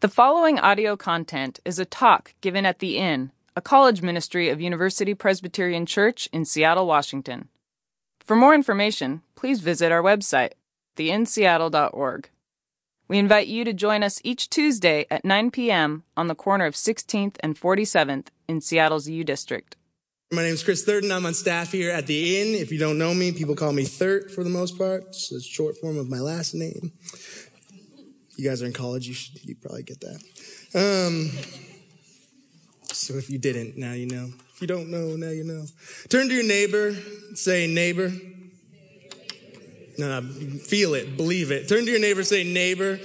The following audio content is a talk given at The Inn, a college ministry of University Presbyterian Church in Seattle, Washington. For more information, please visit our website, theinnseattle.org. We invite you to join us each Tuesday at 9 p.m. on the corner of 16th and 47th in Seattle's U District. My name is Chris Thurton. I'm on staff here at the Inn. If you don't know me, people call me Thurt for the most part. It's a short form of my last name. You guys are in college. You should you probably get that. Um, so if you didn't, now you know. If you don't know, now you know. Turn to your neighbor. Say, neighbor. No, no, feel it, believe it. Turn to your neighbor. Say, neighbor.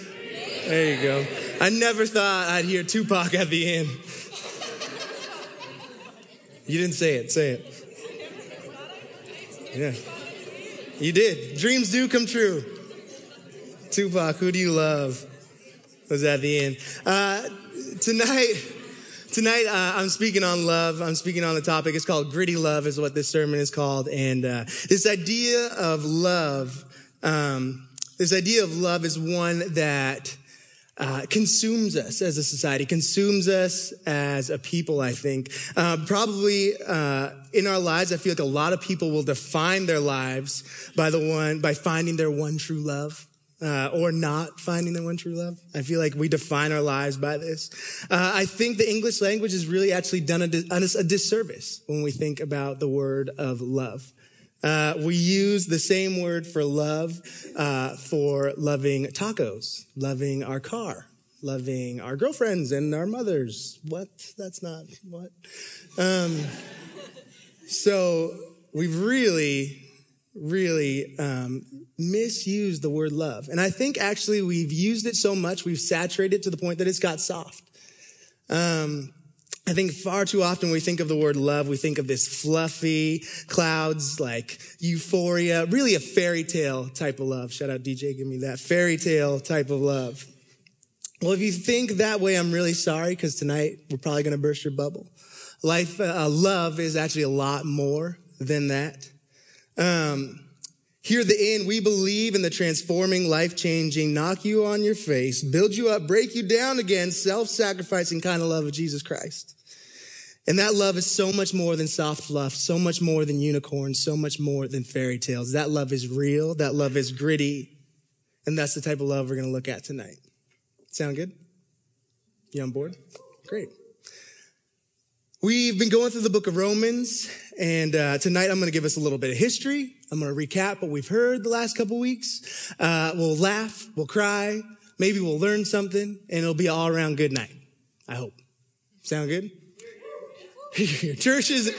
There you go. I never thought I'd hear Tupac at the Inn. You didn't say it. Say it. Yeah. You did. Dreams do come true. Tupac, who do you love? Was at the Inn. Uh, tonight, tonight uh, I'm speaking on love. I'm speaking on the topic. It's called gritty love, is what this sermon is called. And uh, this idea of love, um, this idea of love is one that uh, consumes us as a society, consumes us as a people, I think. Uh, probably uh, in our lives, I feel like a lot of people will define their lives by the one, by finding their one true love. Uh, or not finding their one true love. I feel like we define our lives by this. Uh, I think the English language has really actually done a, a disservice when we think about the word of love. Uh, we use the same word for love uh, for loving tacos, loving our car, loving our girlfriends and our mothers. What? That's not what. Um, so we've really, really um, misused the word love, and I think actually we've used it so much we've saturated it to the point that it's got soft. Um, I think far too often we think of the word love, we think of this fluffy clouds like euphoria, really a fairy tale type of love. Shout out DJ, give me that fairy tale type of love. Well, if you think that way, I'm really sorry because tonight we're probably going to burst your bubble. Life, uh, love is actually a lot more than that. Um, here at the Inn, we believe in the transforming, life changing, knock you on your face, build you up, break you down again, self sacrificing kind of love of Jesus Christ. And that love is so much more than soft fluff, so much more than unicorns, so much more than fairy tales. That love is real. That love is gritty. And that's the type of love we're going to look at tonight. Sound good? You on board? Great. We've been going through the book of Romans, and uh, tonight I'm going to give us a little bit of history. I'm going to recap what we've heard the last couple weeks. Uh, we'll laugh, we'll cry, maybe we'll learn something, and it'll be all around good night. I hope. Sound good? Church is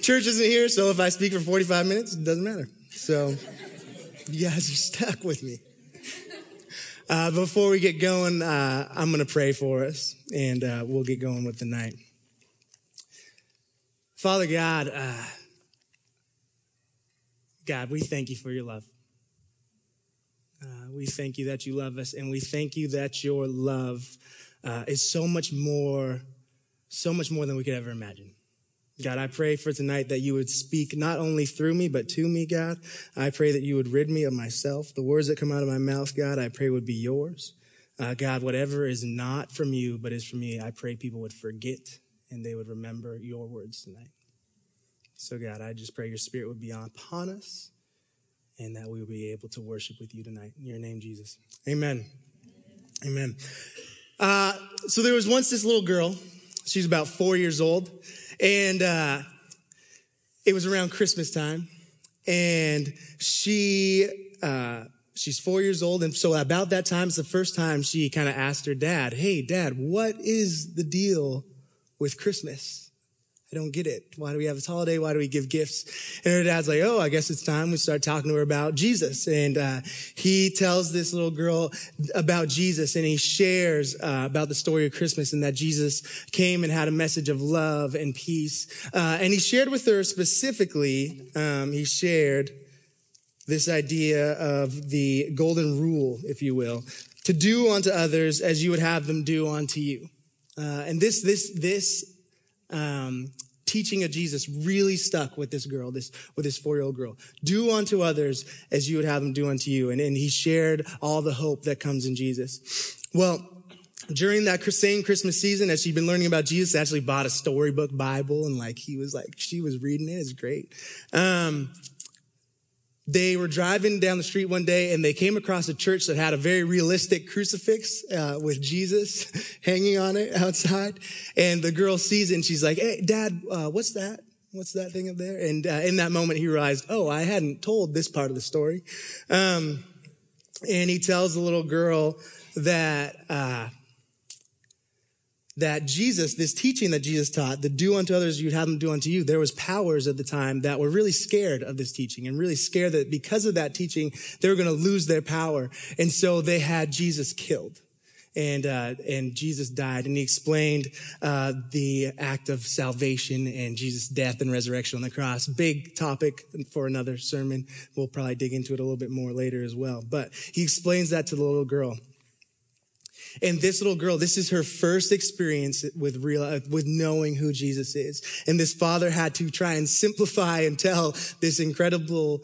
church isn't here, so if I speak for 45 minutes, it doesn't matter. So you guys are stuck with me. Uh, before we get going, uh, I'm going to pray for us, and uh, we'll get going with the night. Father God, uh, God, we thank you for your love. Uh, we thank you that you love us, and we thank you that your love uh, is so much more, so much more than we could ever imagine. God, I pray for tonight that you would speak not only through me, but to me, God. I pray that you would rid me of myself. The words that come out of my mouth, God, I pray would be yours. Uh, God, whatever is not from you, but is from me, I pray people would forget and they would remember your words tonight. So, God, I just pray your spirit would be upon us and that we will be able to worship with you tonight. In your name, Jesus. Amen. Amen. Uh, so there was once this little girl. She's about four years old. And uh, it was around Christmas time, and she uh, she's four years old, and so about that time, it's the first time she kind of asked her dad, "Hey, Dad, what is the deal with Christmas?" I don't get it. Why do we have this holiday? Why do we give gifts? And her dad's like, oh, I guess it's time we start talking to her about Jesus. And uh, he tells this little girl about Jesus, and he shares uh, about the story of Christmas and that Jesus came and had a message of love and peace. Uh, and he shared with her specifically, um, he shared this idea of the golden rule, if you will, to do unto others as you would have them do unto you. Uh, and this, this, this um, teaching of Jesus really stuck with this girl, this, with this four year old girl. Do unto others as you would have them do unto you. And, and he shared all the hope that comes in Jesus. Well, during that same Christmas season, as she'd been learning about Jesus, actually bought a storybook Bible and like he was like, she was reading it. It's great. Um, they were driving down the street one day and they came across a church that had a very realistic crucifix uh, with Jesus hanging on it outside. And the girl sees it and she's like, "Hey, Dad, uh, what's that? What's that thing up there?" And uh, in that moment, he realized, "Oh, I hadn't told this part of the story." Um, and he tells the little girl that uh, that Jesus, this teaching that Jesus taught, the do unto others you'd have them do unto you, there was powers at the time that were really scared of this teaching and really scared that because of that teaching, they were going to lose their power. And so they had Jesus killed. And, uh, and Jesus died and he explained, uh, the act of salvation and Jesus' death and resurrection on the cross. Big topic for another sermon. We'll probably dig into it a little bit more later as well. But he explains that to the little girl. And this little girl, this is her first experience with real, with knowing who Jesus is. And this father had to try and simplify and tell this incredible,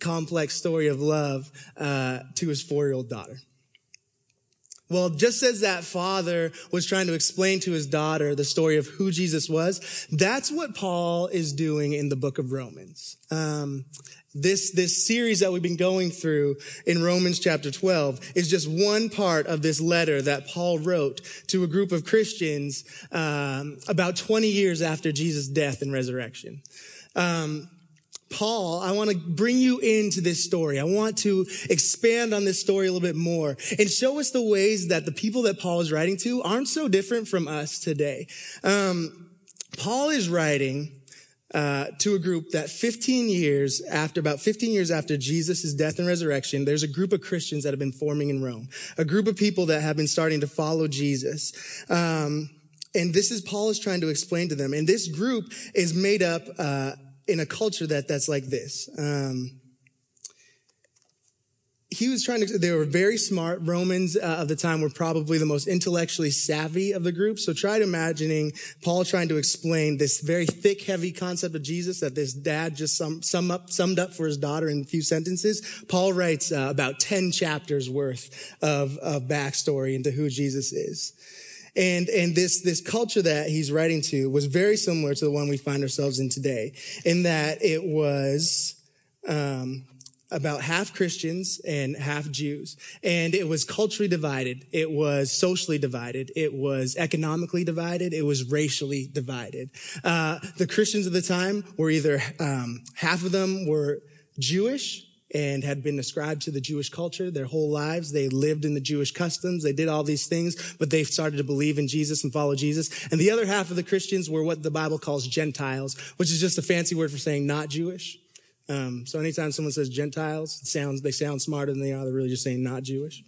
complex story of love uh, to his four-year-old daughter. Well, just as that father was trying to explain to his daughter the story of who Jesus was, that's what Paul is doing in the book of Romans. Um, this, this series that we've been going through in Romans chapter 12 is just one part of this letter that Paul wrote to a group of Christians um, about 20 years after Jesus' death and resurrection. Um, Paul, I want to bring you into this story. I want to expand on this story a little bit more and show us the ways that the people that Paul is writing to aren't so different from us today. Um, Paul is writing uh, to a group that 15 years after, about 15 years after Jesus' death and resurrection, there's a group of Christians that have been forming in Rome, a group of people that have been starting to follow Jesus. Um, and this is Paul is trying to explain to them. And this group is made up uh, in a culture that that's like this. Um, he was trying to, they were very smart. Romans uh, of the time were probably the most intellectually savvy of the group. So try imagining Paul trying to explain this very thick, heavy concept of Jesus that this dad just sum, sum up, summed up for his daughter in a few sentences. Paul writes uh, about 10 chapters worth of, of backstory into who Jesus is. And, and this, this culture that he's writing to was very similar to the one we find ourselves in today in that it was, um, about half Christians and half Jews. And it was culturally divided. It was socially divided. It was economically divided. It was racially divided. Uh, the Christians of the time were either, um, half of them were Jewish and had been ascribed to the Jewish culture their whole lives. They lived in the Jewish customs. They did all these things, but they started to believe in Jesus and follow Jesus. And the other half of the Christians were what the Bible calls Gentiles, which is just a fancy word for saying not Jewish. Um, so anytime someone says Gentiles, sounds they sound smarter than they are. They're really just saying not Jewish.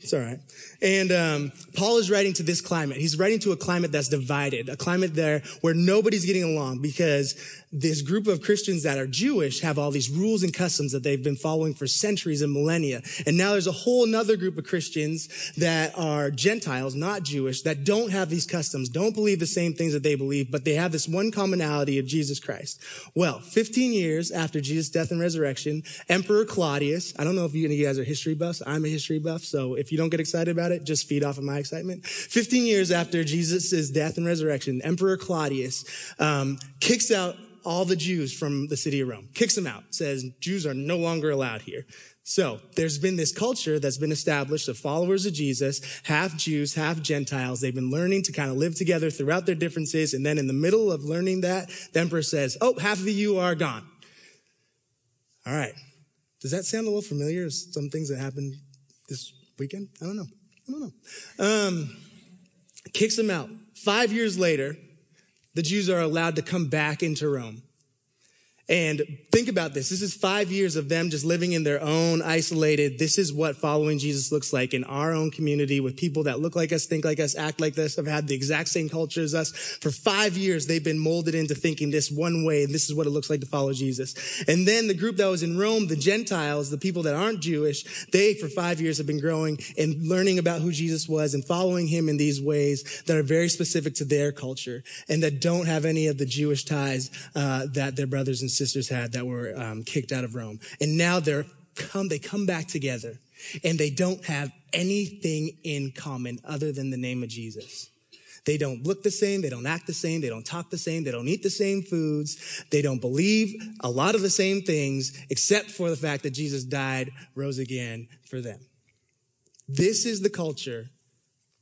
It's all right. And um, Paul is writing to this climate. He's writing to a climate that's divided, a climate there where nobody's getting along because this group of Christians that are Jewish have all these rules and customs that they've been following for centuries and millennia. And now there's a whole another group of Christians that are Gentiles, not Jewish, that don't have these customs, don't believe the same things that they believe, but they have this one commonality of Jesus Christ. Well, 15 years after Jesus' death and resurrection, Emperor Claudius, I don't know if you guys are history buffs. I'm a history buff. So if you don't get excited about it, just feed off of my excitement. 15 years after Jesus' death and resurrection, Emperor Claudius um, kicks out all the Jews from the city of Rome, kicks them out, says Jews are no longer allowed here. So there's been this culture that's been established of followers of Jesus, half Jews, half Gentiles. They've been learning to kind of live together throughout their differences. And then in the middle of learning that, the emperor says, Oh, half of you are gone. All right. Does that sound a little familiar? Some things that happened this weekend? I don't know. I don't know. Um, kicks them out. Five years later, the Jews are allowed to come back into Rome. And think about this. This is five years of them just living in their own isolated. This is what following Jesus looks like in our own community with people that look like us, think like us, act like this, have had the exact same culture as us. For five years, they've been molded into thinking this one way. And this is what it looks like to follow Jesus. And then the group that was in Rome, the Gentiles, the people that aren't Jewish, they for five years have been growing and learning about who Jesus was and following him in these ways that are very specific to their culture and that don't have any of the Jewish ties uh, that their brothers and sisters had that were um, kicked out of Rome. And now they're come, they come back together and they don't have anything in common other than the name of Jesus. They don't look the same. They don't act the same. They don't talk the same. They don't eat the same foods. They don't believe a lot of the same things, except for the fact that Jesus died, rose again for them. This is the culture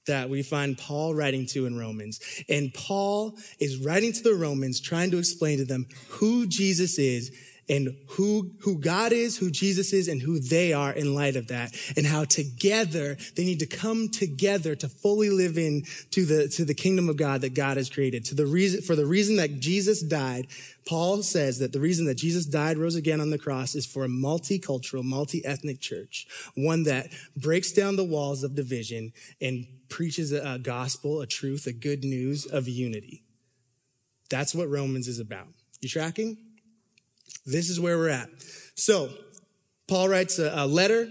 that we find Paul writing to in Romans. And Paul is writing to the Romans, trying to explain to them who Jesus is and who, who God is, who Jesus is, and who they are in light of that, and how together they need to come together to fully live in to the, to the kingdom of God that God has created. To the reason, for the reason that Jesus died, Paul says that the reason that Jesus died, rose again on the cross is for a multicultural, multi-ethnic church, one that breaks down the walls of division and preaches a gospel, a truth, a good news of unity. That's what Romans is about. You tracking? This is where we're at. So, Paul writes a, a letter.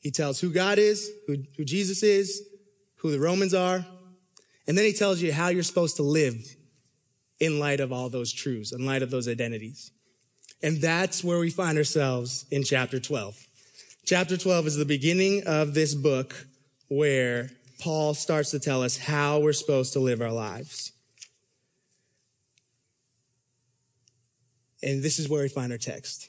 He tells who God is, who, who Jesus is, who the Romans are, and then he tells you how you're supposed to live in light of all those truths, in light of those identities. And that's where we find ourselves in chapter 12. Chapter 12 is the beginning of this book where Paul starts to tell us how we're supposed to live our lives. And this is where we find our text.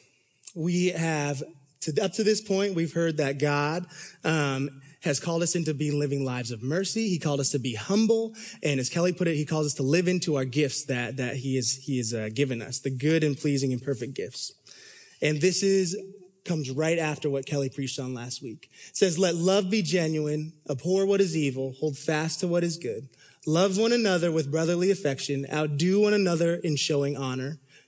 We have, to, up to this point, we've heard that God um, has called us into being living lives of mercy. He called us to be humble, and as Kelly put it, He calls us to live into our gifts that that He is He has uh, given us, the good and pleasing and perfect gifts. And this is comes right after what Kelly preached on last week. It says, let love be genuine, abhor what is evil, hold fast to what is good. Love one another with brotherly affection, outdo one another in showing honor.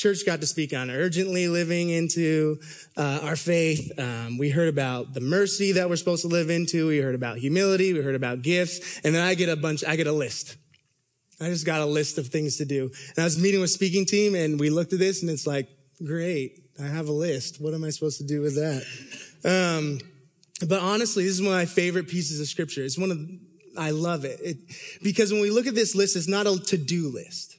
church got to speak on urgently living into uh, our faith. Um, we heard about the mercy that we're supposed to live into. We heard about humility. We heard about gifts, and then I get a bunch. I get a list. I just got a list of things to do. And I was meeting with speaking team and we looked at this and it's like, great. I have a list. What am I supposed to do with that? Um, but honestly, this is one of my favorite pieces of scripture. It's one of, I love it. it because when we look at this list, it's not a to-do list.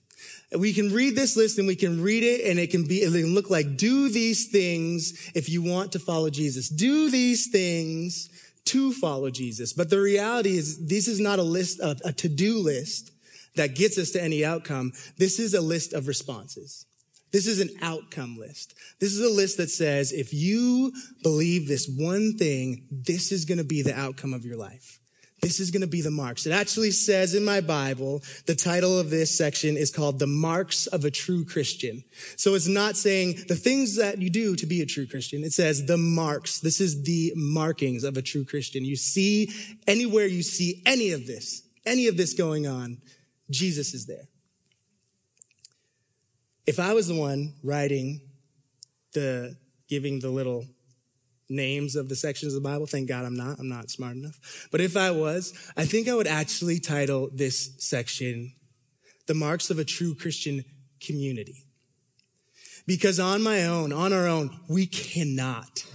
We can read this list and we can read it and it can be, it can look like do these things if you want to follow Jesus. Do these things to follow Jesus. But the reality is this is not a list, a, a to-do list that gets us to any outcome. This is a list of responses. This is an outcome list. This is a list that says, if you believe this one thing, this is going to be the outcome of your life. This is going to be the marks. It actually says in my Bible, the title of this section is called The Marks of a True Christian. So it's not saying the things that you do to be a true Christian. It says the marks. This is the markings of a true Christian. You see anywhere you see any of this, any of this going on, Jesus is there. If I was the one writing the, giving the little names of the sections of the Bible, thank God I'm not, I'm not smart enough. But if I was, I think I would actually title this section, The Marks of a True Christian Community. Because on my own, on our own, we cannot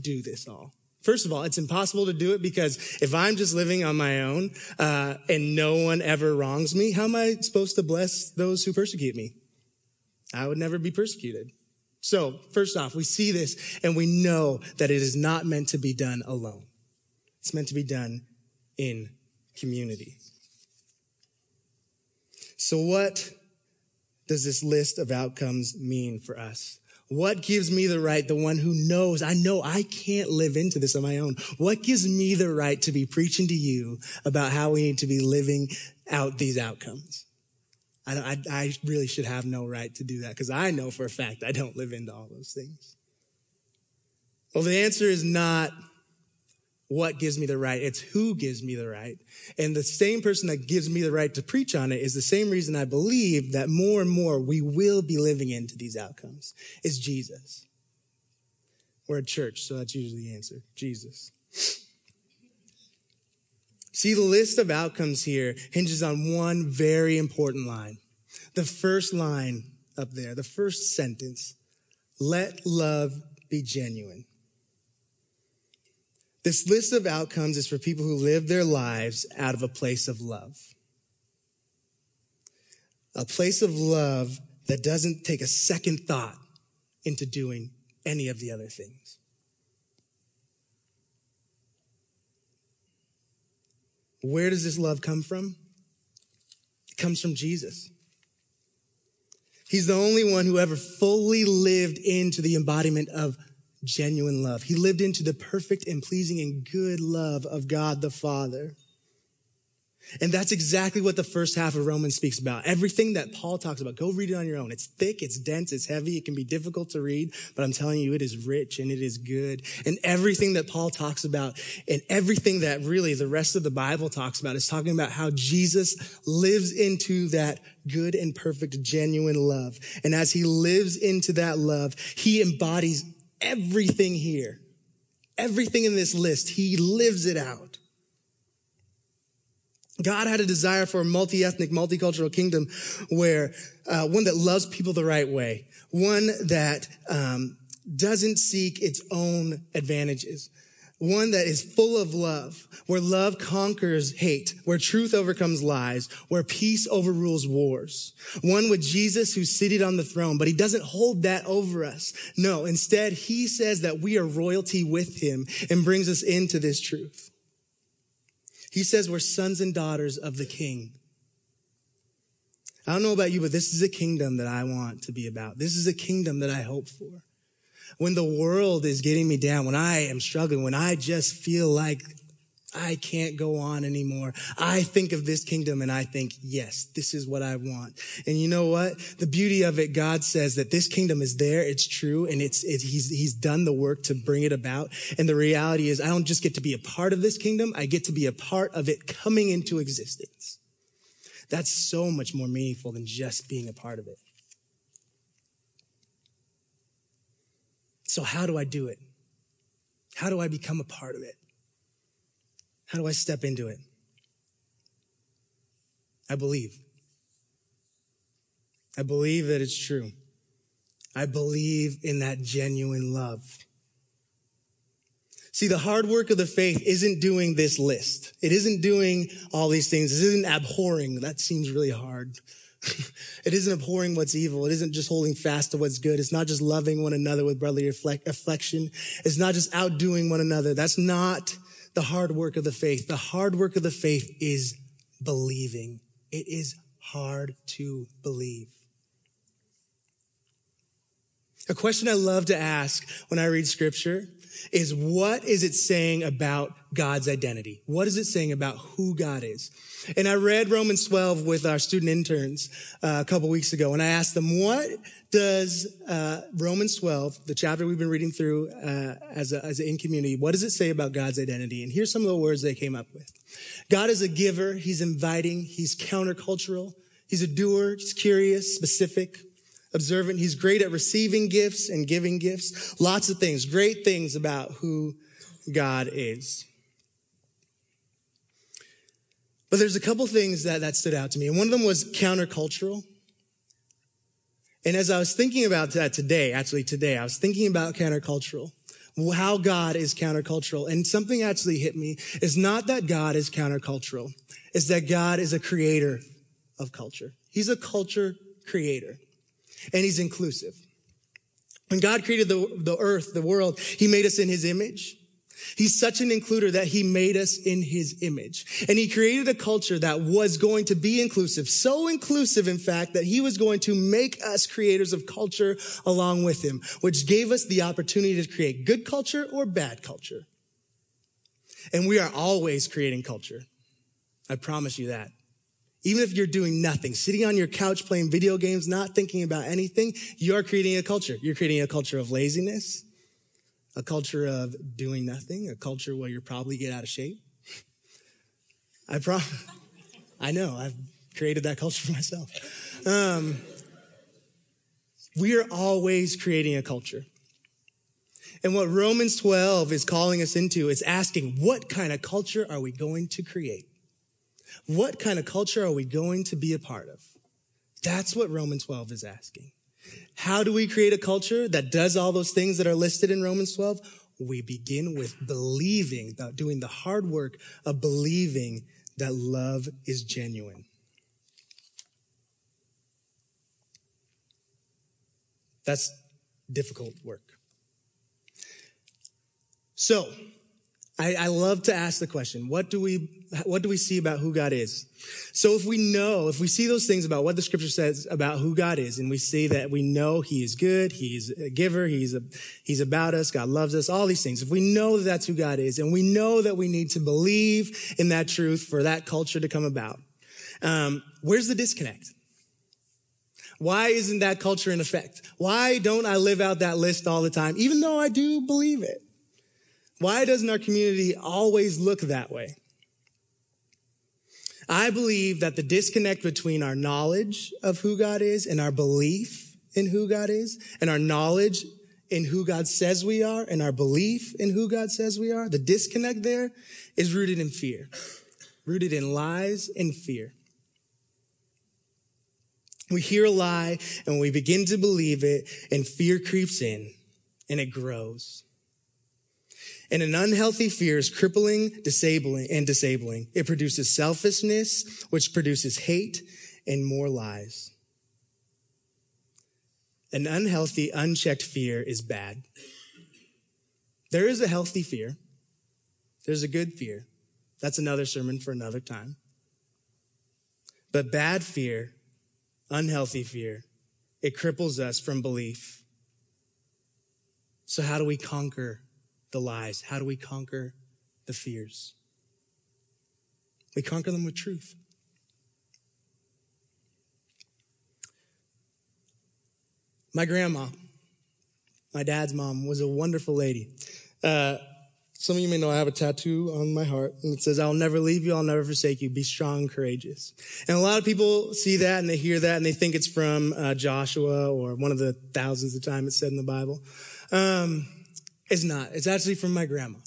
do this all. First of all, it's impossible to do it because if I'm just living on my own uh, and no one ever wrongs me, how am I supposed to bless those who persecute me? I would never be persecuted. So, first off, we see this and we know that it is not meant to be done alone. It's meant to be done in community. So, what does this list of outcomes mean for us? What gives me the right, the one who knows, I know I can't live into this on my own. What gives me the right to be preaching to you about how we need to be living out these outcomes? I, I, I really should have no right to do that because I know for a fact I don't live into all those things. Well, the answer is not what gives me the right. It's who gives me the right. And the same person that gives me the right to preach on it is the same reason I believe that more and more we will be living into these outcomes is Jesus. We're a church, so that's usually the answer. Jesus. See, the list of outcomes here hinges on one very important line. The first line up there, the first sentence, let love be genuine. This list of outcomes is for people who live their lives out of a place of love. A place of love that doesn't take a second thought into doing any of the other things. Where does this love come from? It comes from Jesus. He's the only one who ever fully lived into the embodiment of genuine love. He lived into the perfect and pleasing and good love of God the Father. And that's exactly what the first half of Romans speaks about. Everything that Paul talks about, go read it on your own. It's thick, it's dense, it's heavy, it can be difficult to read, but I'm telling you, it is rich and it is good. And everything that Paul talks about and everything that really the rest of the Bible talks about is talking about how Jesus lives into that good and perfect, genuine love. And as he lives into that love, he embodies everything here, everything in this list, he lives it out. God had a desire for a multi-ethnic, multicultural kingdom where uh, one that loves people the right way, one that um, doesn't seek its own advantages, one that is full of love, where love conquers hate, where truth overcomes lies, where peace overrules wars. One with Jesus who's seated on the throne, but he doesn't hold that over us. No, instead, he says that we are royalty with him and brings us into this truth. He says we're sons and daughters of the king. I don't know about you, but this is a kingdom that I want to be about. This is a kingdom that I hope for when the world is getting me down, when I am struggling, when I just feel like I can't go on anymore. I think of this kingdom and I think, yes, this is what I want. And you know what? The beauty of it, God says that this kingdom is there. It's true. And it's, it, he's, he's done the work to bring it about. And the reality is I don't just get to be a part of this kingdom. I get to be a part of it coming into existence. That's so much more meaningful than just being a part of it. So how do I do it? How do I become a part of it? How do I step into it? I believe. I believe that it's true. I believe in that genuine love. See, the hard work of the faith isn't doing this list. It isn't doing all these things. It isn't abhorring. That seems really hard. it isn't abhorring what's evil. It isn't just holding fast to what's good. It's not just loving one another with brotherly affection. It's not just outdoing one another. That's not the hard work of the faith. The hard work of the faith is believing. It is hard to believe. A question I love to ask when I read scripture is what is it saying about God's identity? What is it saying about who God is? And I read Romans 12 with our student interns uh, a couple weeks ago, and I asked them, what does uh, Romans 12, the chapter we've been reading through uh, as, a, as a in community, what does it say about God's identity? And here's some of the words they came up with. God is a giver. He's inviting. He's countercultural. He's a doer. He's curious, specific, observant. He's great at receiving gifts and giving gifts. Lots of things, great things about who God is. But there's a couple things that, that stood out to me. And one of them was countercultural. And as I was thinking about that today, actually today, I was thinking about countercultural, how God is countercultural. And something actually hit me is not that God is countercultural. It's that God is a creator of culture. He's a culture creator and he's inclusive. When God created the, the earth, the world, he made us in his image. He's such an includer that he made us in his image. And he created a culture that was going to be inclusive. So inclusive, in fact, that he was going to make us creators of culture along with him, which gave us the opportunity to create good culture or bad culture. And we are always creating culture. I promise you that. Even if you're doing nothing, sitting on your couch playing video games, not thinking about anything, you're creating a culture. You're creating a culture of laziness, a culture of doing nothing, a culture where you probably get out of shape. I pro- I know, I've created that culture for myself. Um, we are always creating a culture. And what Romans 12 is calling us into is asking, what kind of culture are we going to create? What kind of culture are we going to be a part of? That's what Romans 12 is asking. How do we create a culture that does all those things that are listed in Romans 12? We begin with believing, doing the hard work of believing that love is genuine. That's difficult work. So, I, I, love to ask the question, what do we, what do we see about who God is? So if we know, if we see those things about what the scripture says about who God is, and we see that we know he is good, he's a giver, he's a, he's about us, God loves us, all these things. If we know that that's who God is, and we know that we need to believe in that truth for that culture to come about, um, where's the disconnect? Why isn't that culture in effect? Why don't I live out that list all the time, even though I do believe it? Why doesn't our community always look that way? I believe that the disconnect between our knowledge of who God is and our belief in who God is and our knowledge in who God says we are and our belief in who God says we are, the disconnect there is rooted in fear, rooted in lies and fear. We hear a lie and we begin to believe it and fear creeps in and it grows. And an unhealthy fear is crippling, disabling, and disabling. It produces selfishness, which produces hate and more lies. An unhealthy, unchecked fear is bad. There is a healthy fear. There's a good fear. That's another sermon for another time. But bad fear, unhealthy fear, it cripples us from belief. So how do we conquer the lies? How do we conquer the fears? We conquer them with truth. My grandma, my dad's mom, was a wonderful lady. Uh, some of you may know I have a tattoo on my heart and it says, I'll never leave you. I'll never forsake you. Be strong and courageous. And a lot of people see that and they hear that and they think it's from uh, Joshua or one of the thousands of times it's said in the Bible. Um, it's not. It's actually from my grandma.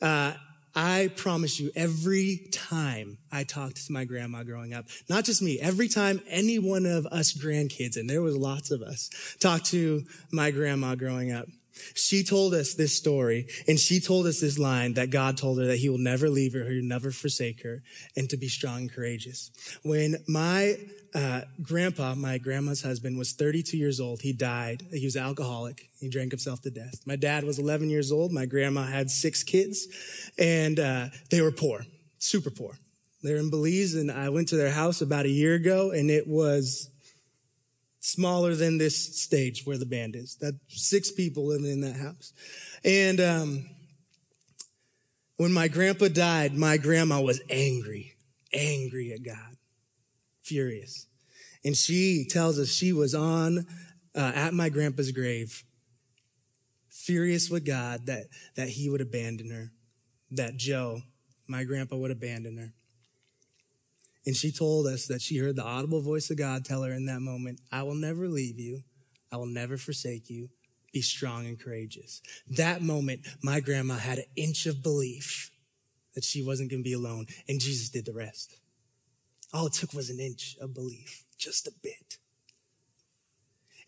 Uh, I promise you, every time I talked to my grandma growing up, not just me, every time any one of us grandkids, and there was lots of us, talked to my grandma growing up, she told us this story and she told us this line that God told her that he will never leave her, he'll never forsake her, and to be strong and courageous. When my uh, grandpa, my grandma's husband, was 32 years old, he died. He was alcoholic. He drank himself to death. My dad was 11 years old. My grandma had six kids, and uh, they were poor, super poor. They're in Belize, and I went to their house about a year ago, and it was smaller than this stage where the band is. That six people living in that house. And um, when my grandpa died, my grandma was angry, angry at God, furious. And she tells us she was on uh, at my grandpa's grave, furious with God that that he would abandon her, that Joe, my grandpa, would abandon her. And she told us that she heard the audible voice of God tell her in that moment, I will never leave you. I will never forsake you. Be strong and courageous. That moment, my grandma had an inch of belief that she wasn't going to be alone and Jesus did the rest. All it took was an inch of belief, just a bit.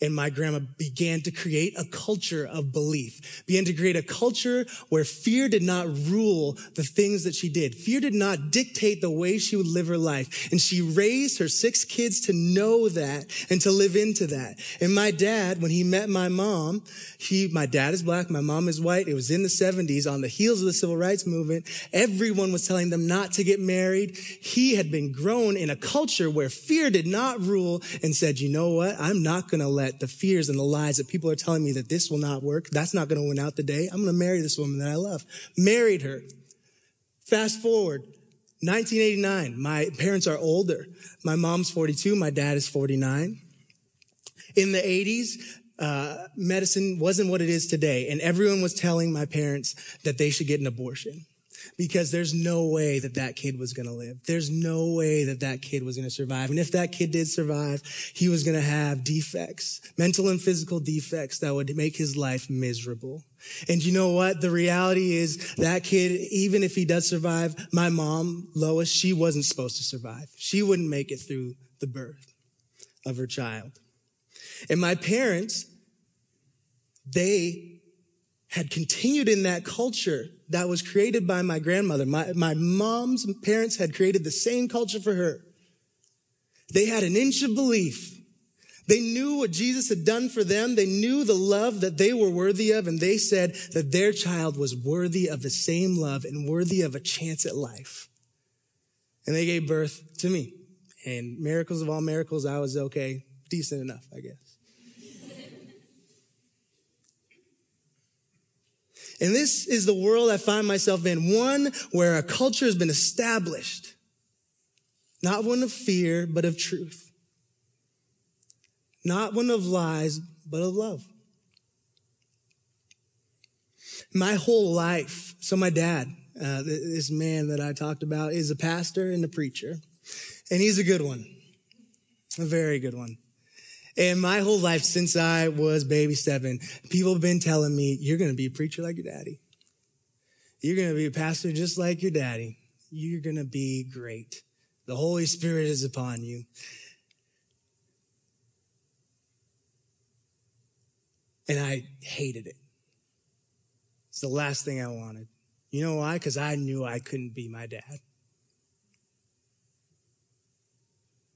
And my grandma began to create a culture of belief, began to create a culture where fear did not rule the things that she did. Fear did not dictate the way she would live her life. And she raised her six kids to know that and to live into that. And my dad, when he met my mom, he, my dad is black, my mom is white. It was in the seventies on the heels of the civil rights movement. Everyone was telling them not to get married. He had been grown in a culture where fear did not rule and said, you know what? I'm not going to let the fears and the lies that people are telling me that this will not work. That's not going to win out the day. I'm going to marry this woman that I love. Married her. Fast forward. 1989. My parents are older. My mom's 42. My dad is 49. In the 80s, uh, medicine wasn't what it is today. And everyone was telling my parents that they should get an abortion because there's no way that that kid was going to live. There's no way that that kid was going to survive. And if that kid did survive, he was going to have defects, mental and physical defects that would make his life miserable. And you know what? The reality is that kid, even if he does survive, my mom, Lois, she wasn't supposed to survive. She wouldn't make it through the birth of her child. And my parents, they had continued in that culture that was created by my grandmother. My, my mom's parents had created the same culture for her. They had an inch of belief. They knew what Jesus had done for them. They knew the love that they were worthy of. And they said that their child was worthy of the same love and worthy of a chance at life. And they gave birth to me. And miracles of all miracles, I was okay, decent enough, I guess. And this is the world I find myself in, one where a culture has been established, not one of fear, but of truth. Not one of lies, but of love. My whole life, so my dad, uh, this man that I talked about, is a pastor and a preacher, and he's a good one, a very good one. And my whole life since I was baby seven, people have been telling me, you're going to be a preacher like your daddy. You're going to be a pastor just like your daddy. You're going to be great. The Holy Spirit is upon you. And I hated it. It's the last thing I wanted. You know why? Because I knew I couldn't be my dad.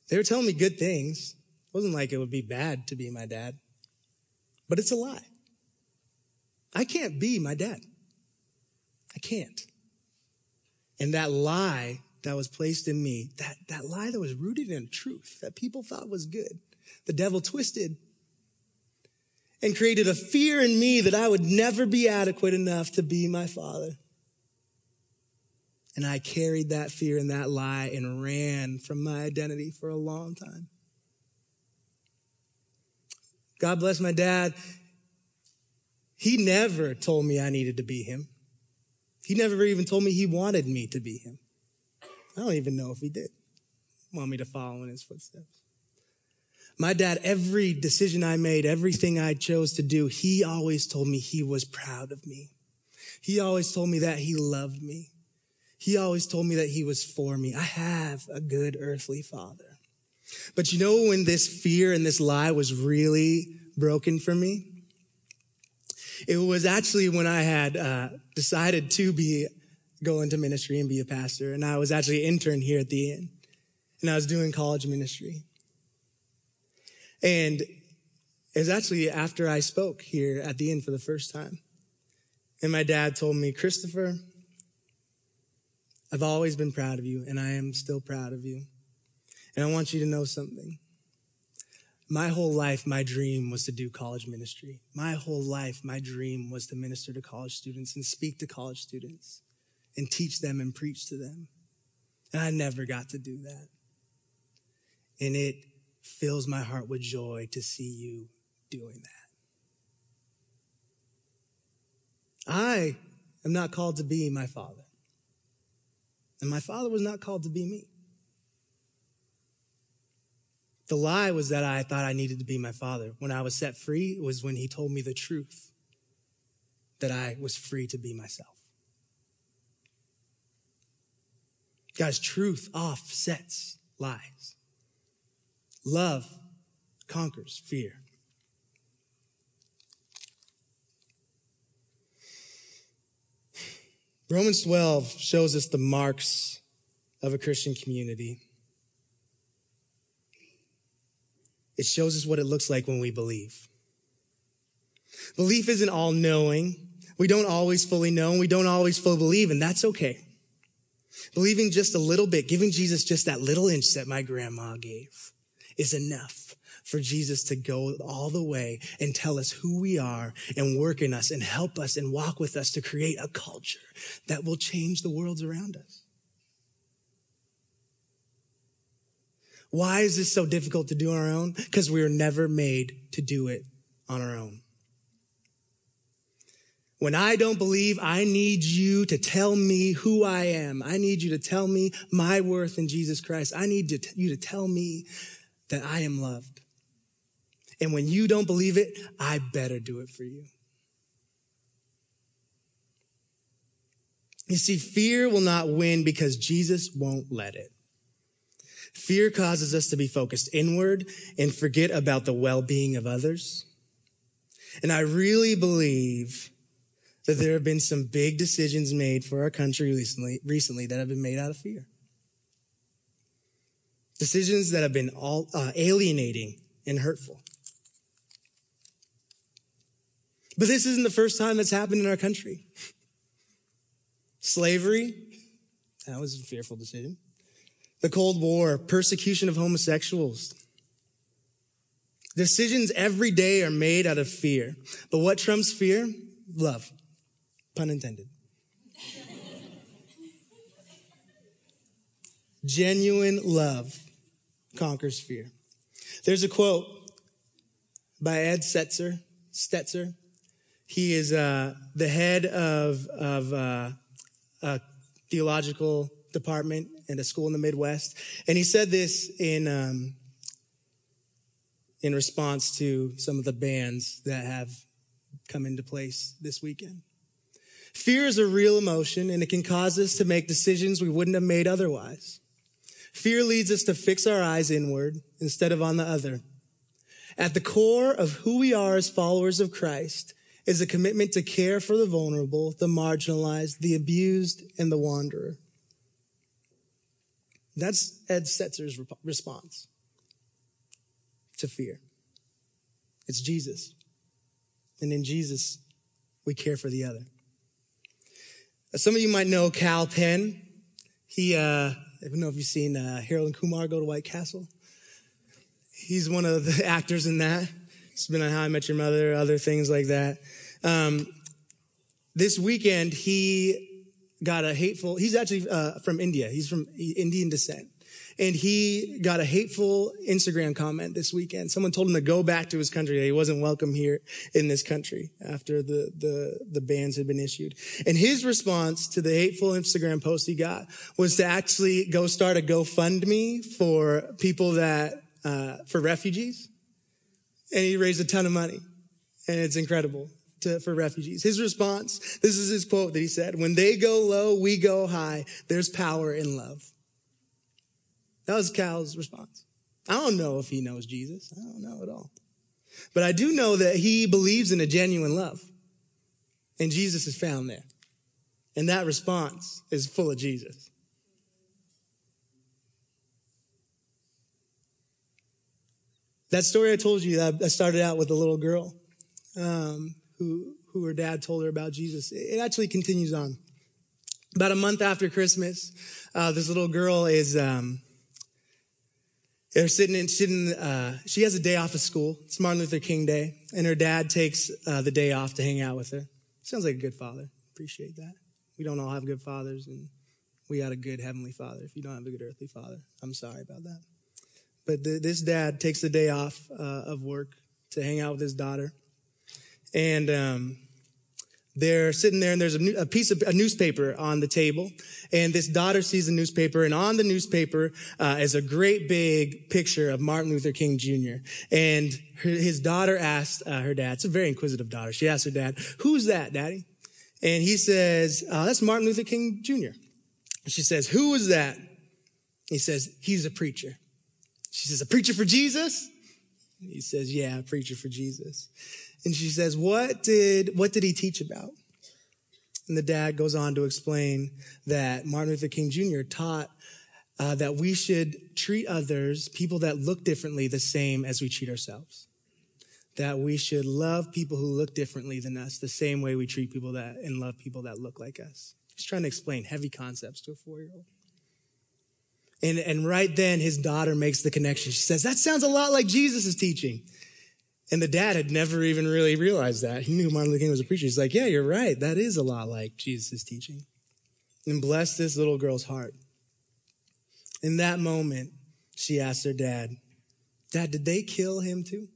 They were telling me good things. It wasn't like it would be bad to be my dad, but it's a lie. I can't be my dad. I can't. And that lie that was placed in me, that, that lie that was rooted in truth that people thought was good, the devil twisted and created a fear in me that I would never be adequate enough to be my father. And I carried that fear and that lie and ran from my identity for a long time. God bless my dad. He never told me I needed to be him. He never even told me he wanted me to be him. I don't even know if he did want me to follow in his footsteps. My dad, every decision I made, everything I chose to do, he always told me he was proud of me. He always told me that he loved me. He always told me that he was for me. I have a good earthly father. But you know when this fear and this lie was really broken for me? It was actually when I had uh, decided to be go into ministry and be a pastor, and I was actually an intern here at the inn, and I was doing college ministry. And it was actually after I spoke here at the inn for the first time. And my dad told me, Christopher, I've always been proud of you, and I am still proud of you. And I want you to know something. My whole life, my dream was to do college ministry. My whole life, my dream was to minister to college students and speak to college students and teach them and preach to them. And I never got to do that. And it fills my heart with joy to see you doing that. I am not called to be my father. And my father was not called to be me. The lie was that I thought I needed to be my father. When I was set free was when he told me the truth that I was free to be myself. Guys, truth offsets lies. Love conquers fear. Romans 12 shows us the marks of a Christian community. It shows us what it looks like when we believe. Belief isn't all knowing. We don't always fully know and we don't always fully believe, and that's okay. Believing just a little bit, giving Jesus just that little inch that my grandma gave is enough for Jesus to go all the way and tell us who we are and work in us and help us and walk with us to create a culture that will change the worlds around us. Why is this so difficult to do on our own? Because we were never made to do it on our own. When I don't believe, I need you to tell me who I am. I need you to tell me my worth in Jesus Christ. I need you to tell me that I am loved. And when you don't believe it, I better do it for you. You see, fear will not win because Jesus won't let it. Fear causes us to be focused inward and forget about the well-being of others. And I really believe that there have been some big decisions made for our country recently, recently that have been made out of fear. Decisions that have been all, uh, alienating and hurtful. But this isn't the first time that's happened in our country. Slavery, that was a fearful decision. The Cold War, persecution of homosexuals. Decisions every day are made out of fear. But what trumps fear? Love. Pun intended. Genuine love conquers fear. There's a quote by Ed Stetzer. Stetzer. He is uh, the head of, of uh, a theological department in a school in the Midwest. And he said this in, um, in response to some of the bans that have come into place this weekend. Fear is a real emotion and it can cause us to make decisions we wouldn't have made otherwise. Fear leads us to fix our eyes inward instead of on the other. At the core of who we are as followers of Christ is a commitment to care for the vulnerable, the marginalized, the abused, and the wanderer. That's Ed Stetzer's response to fear. It's Jesus. And in Jesus, we care for the other. Some of you might know Kal Penn. He, uh, I don't know if you've seen uh, Harold and Kumar go to White Castle. He's one of the actors in that. It's been on How I Met Your Mother, other things like that. Um, this weekend, he got a hateful, he's actually uh, from India. He's from Indian descent and he got a hateful Instagram comment this weekend. Someone told him to go back to his country. He wasn't welcome here in this country after the, the, the bans had been issued. And his response to the hateful Instagram post he got was to actually go start a GoFundMe for people that, uh, for refugees. And he raised a ton of money. And it's incredible. To, for refugees. His response, this is his quote that he said, when they go low, we go high. There's power in love. That was Kal's response. I don't know if he knows Jesus. I don't know at all. But I do know that he believes in a genuine love. And Jesus is found there. And that response is full of Jesus. That story I told you that I started out with a little girl um, who, who her dad told her about Jesus. It actually continues on. About a month after Christmas, uh, this little girl is um, they're sitting in, sitting, uh, she has a day off of school. It's Martin Luther King Day. And her dad takes uh, the day off to hang out with her. Sounds like a good father. Appreciate that. We don't all have good fathers, and we got a good heavenly father. If you don't have a good earthly father, I'm sorry about that. But the, this dad takes the day off uh, of work to hang out with his daughter. And um, they're sitting there and there's a, a, piece of a newspaper on the table. And this daughter sees the newspaper and on the newspaper uh, is a great big picture of martin luther king jr and her, his daughter asked uh, her dad it's a very inquisitive daughter. She asked her dad who's that daddy? And he says uh, that's martin luther king jr she says who is that? He says he's a preacher. She says a preacher for jesus? He says yeah a preacher for jesus and she says, what did, what did he teach about? And the dad goes on to explain that Martin Luther King Jr. taught uh, that we should treat others, people that look differently, the same as we treat ourselves. That we should love people who look differently than us the same way we treat people that and love people that look like us. He's trying to explain heavy concepts to a four year old. And, and right then his daughter makes the connection. She says, that sounds a lot like Jesus' is teaching. And the dad had never even really realized that. He knew Martin Luther King was a preacher. He's like, yeah, you're right. That is a lot like Jesus' teaching. And bless this little girl's heart. In that moment, she asked her dad, Dad, did they kill him too?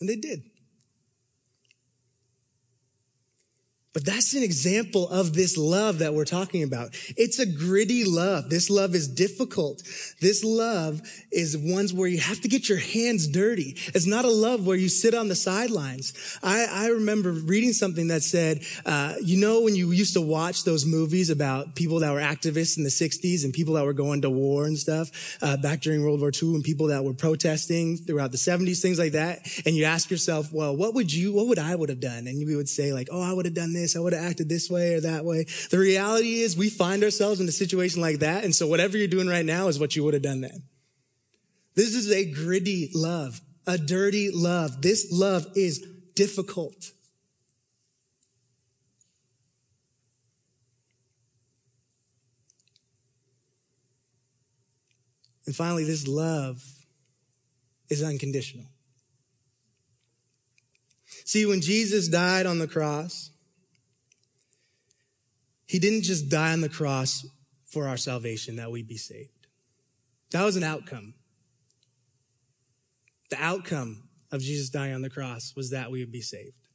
And they did. But that's an example of this love that we're talking about. It's a gritty love. This love is difficult. This love is ones where you have to get your hands dirty. It's not a love where you sit on the sidelines. I, I remember reading something that said, uh, you know, when you used to watch those movies about people that were activists in the 60s and people that were going to war and stuff uh, back during World War II and people that were protesting throughout the 70s, things like that. And you ask yourself, well, what would you, what would I would have done? And we would say like, oh, I would have done this this. I would have acted this way or that way. The reality is we find ourselves in a situation like that. And so whatever you're doing right now is what you would have done then. This is a gritty love, a dirty love. This love is difficult. And finally, this love is unconditional. See, when Jesus died on the cross, he didn't just die on the cross for our salvation, that we'd be saved. That was an outcome. The outcome of Jesus dying on the cross was that we would be saved.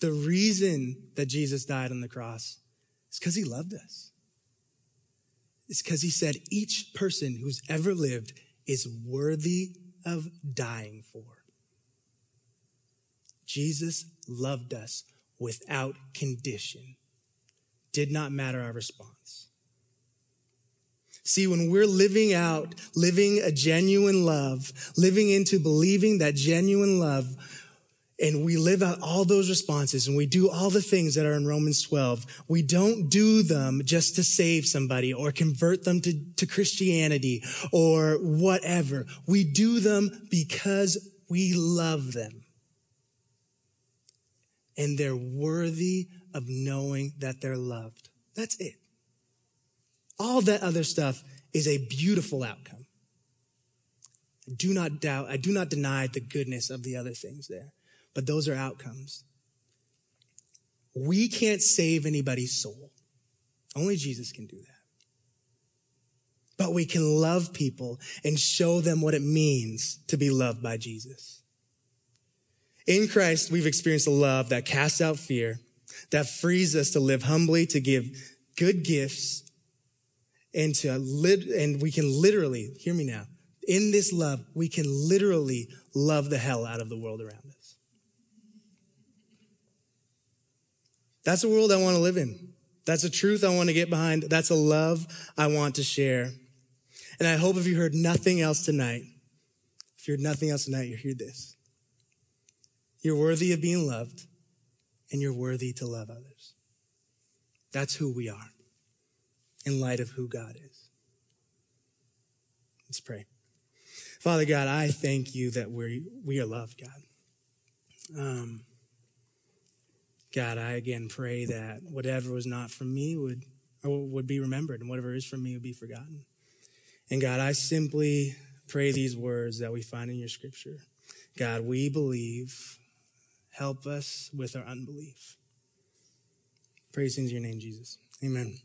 The reason that Jesus died on the cross is because he loved us. It's because he said each person who's ever lived is worthy of dying for. Jesus loved us without condition did not matter our response. See, when we're living out, living a genuine love, living into believing that genuine love, and we live out all those responses and we do all the things that are in Romans 12, we don't do them just to save somebody or convert them to, to Christianity or whatever. We do them because we love them. And they're worthy of knowing that they're loved. That's it. All that other stuff is a beautiful outcome. I do not doubt, I do not deny the goodness of the other things there, but those are outcomes. We can't save anybody's soul. Only Jesus can do that. But we can love people and show them what it means to be loved by Jesus. In Christ, we've experienced a love that casts out fear that frees us to live humbly, to give good gifts, and to lit, and we can literally, hear me now, in this love, we can literally love the hell out of the world around us. That's a world I want to live in. That's a truth I want to get behind. That's a love I want to share. And I hope if you heard nothing else tonight, if you heard nothing else tonight, you hear this. You're worthy of being loved and you're worthy to love others. That's who we are in light of who God is. Let's pray. Father God, I thank you that we we are loved, God. Um, God, I again pray that whatever was not from me would would be remembered, and whatever is from me would be forgotten. And God, I simply pray these words that we find in your scripture. God, we believe Help us with our unbelief. Praise in your name, Jesus. Amen.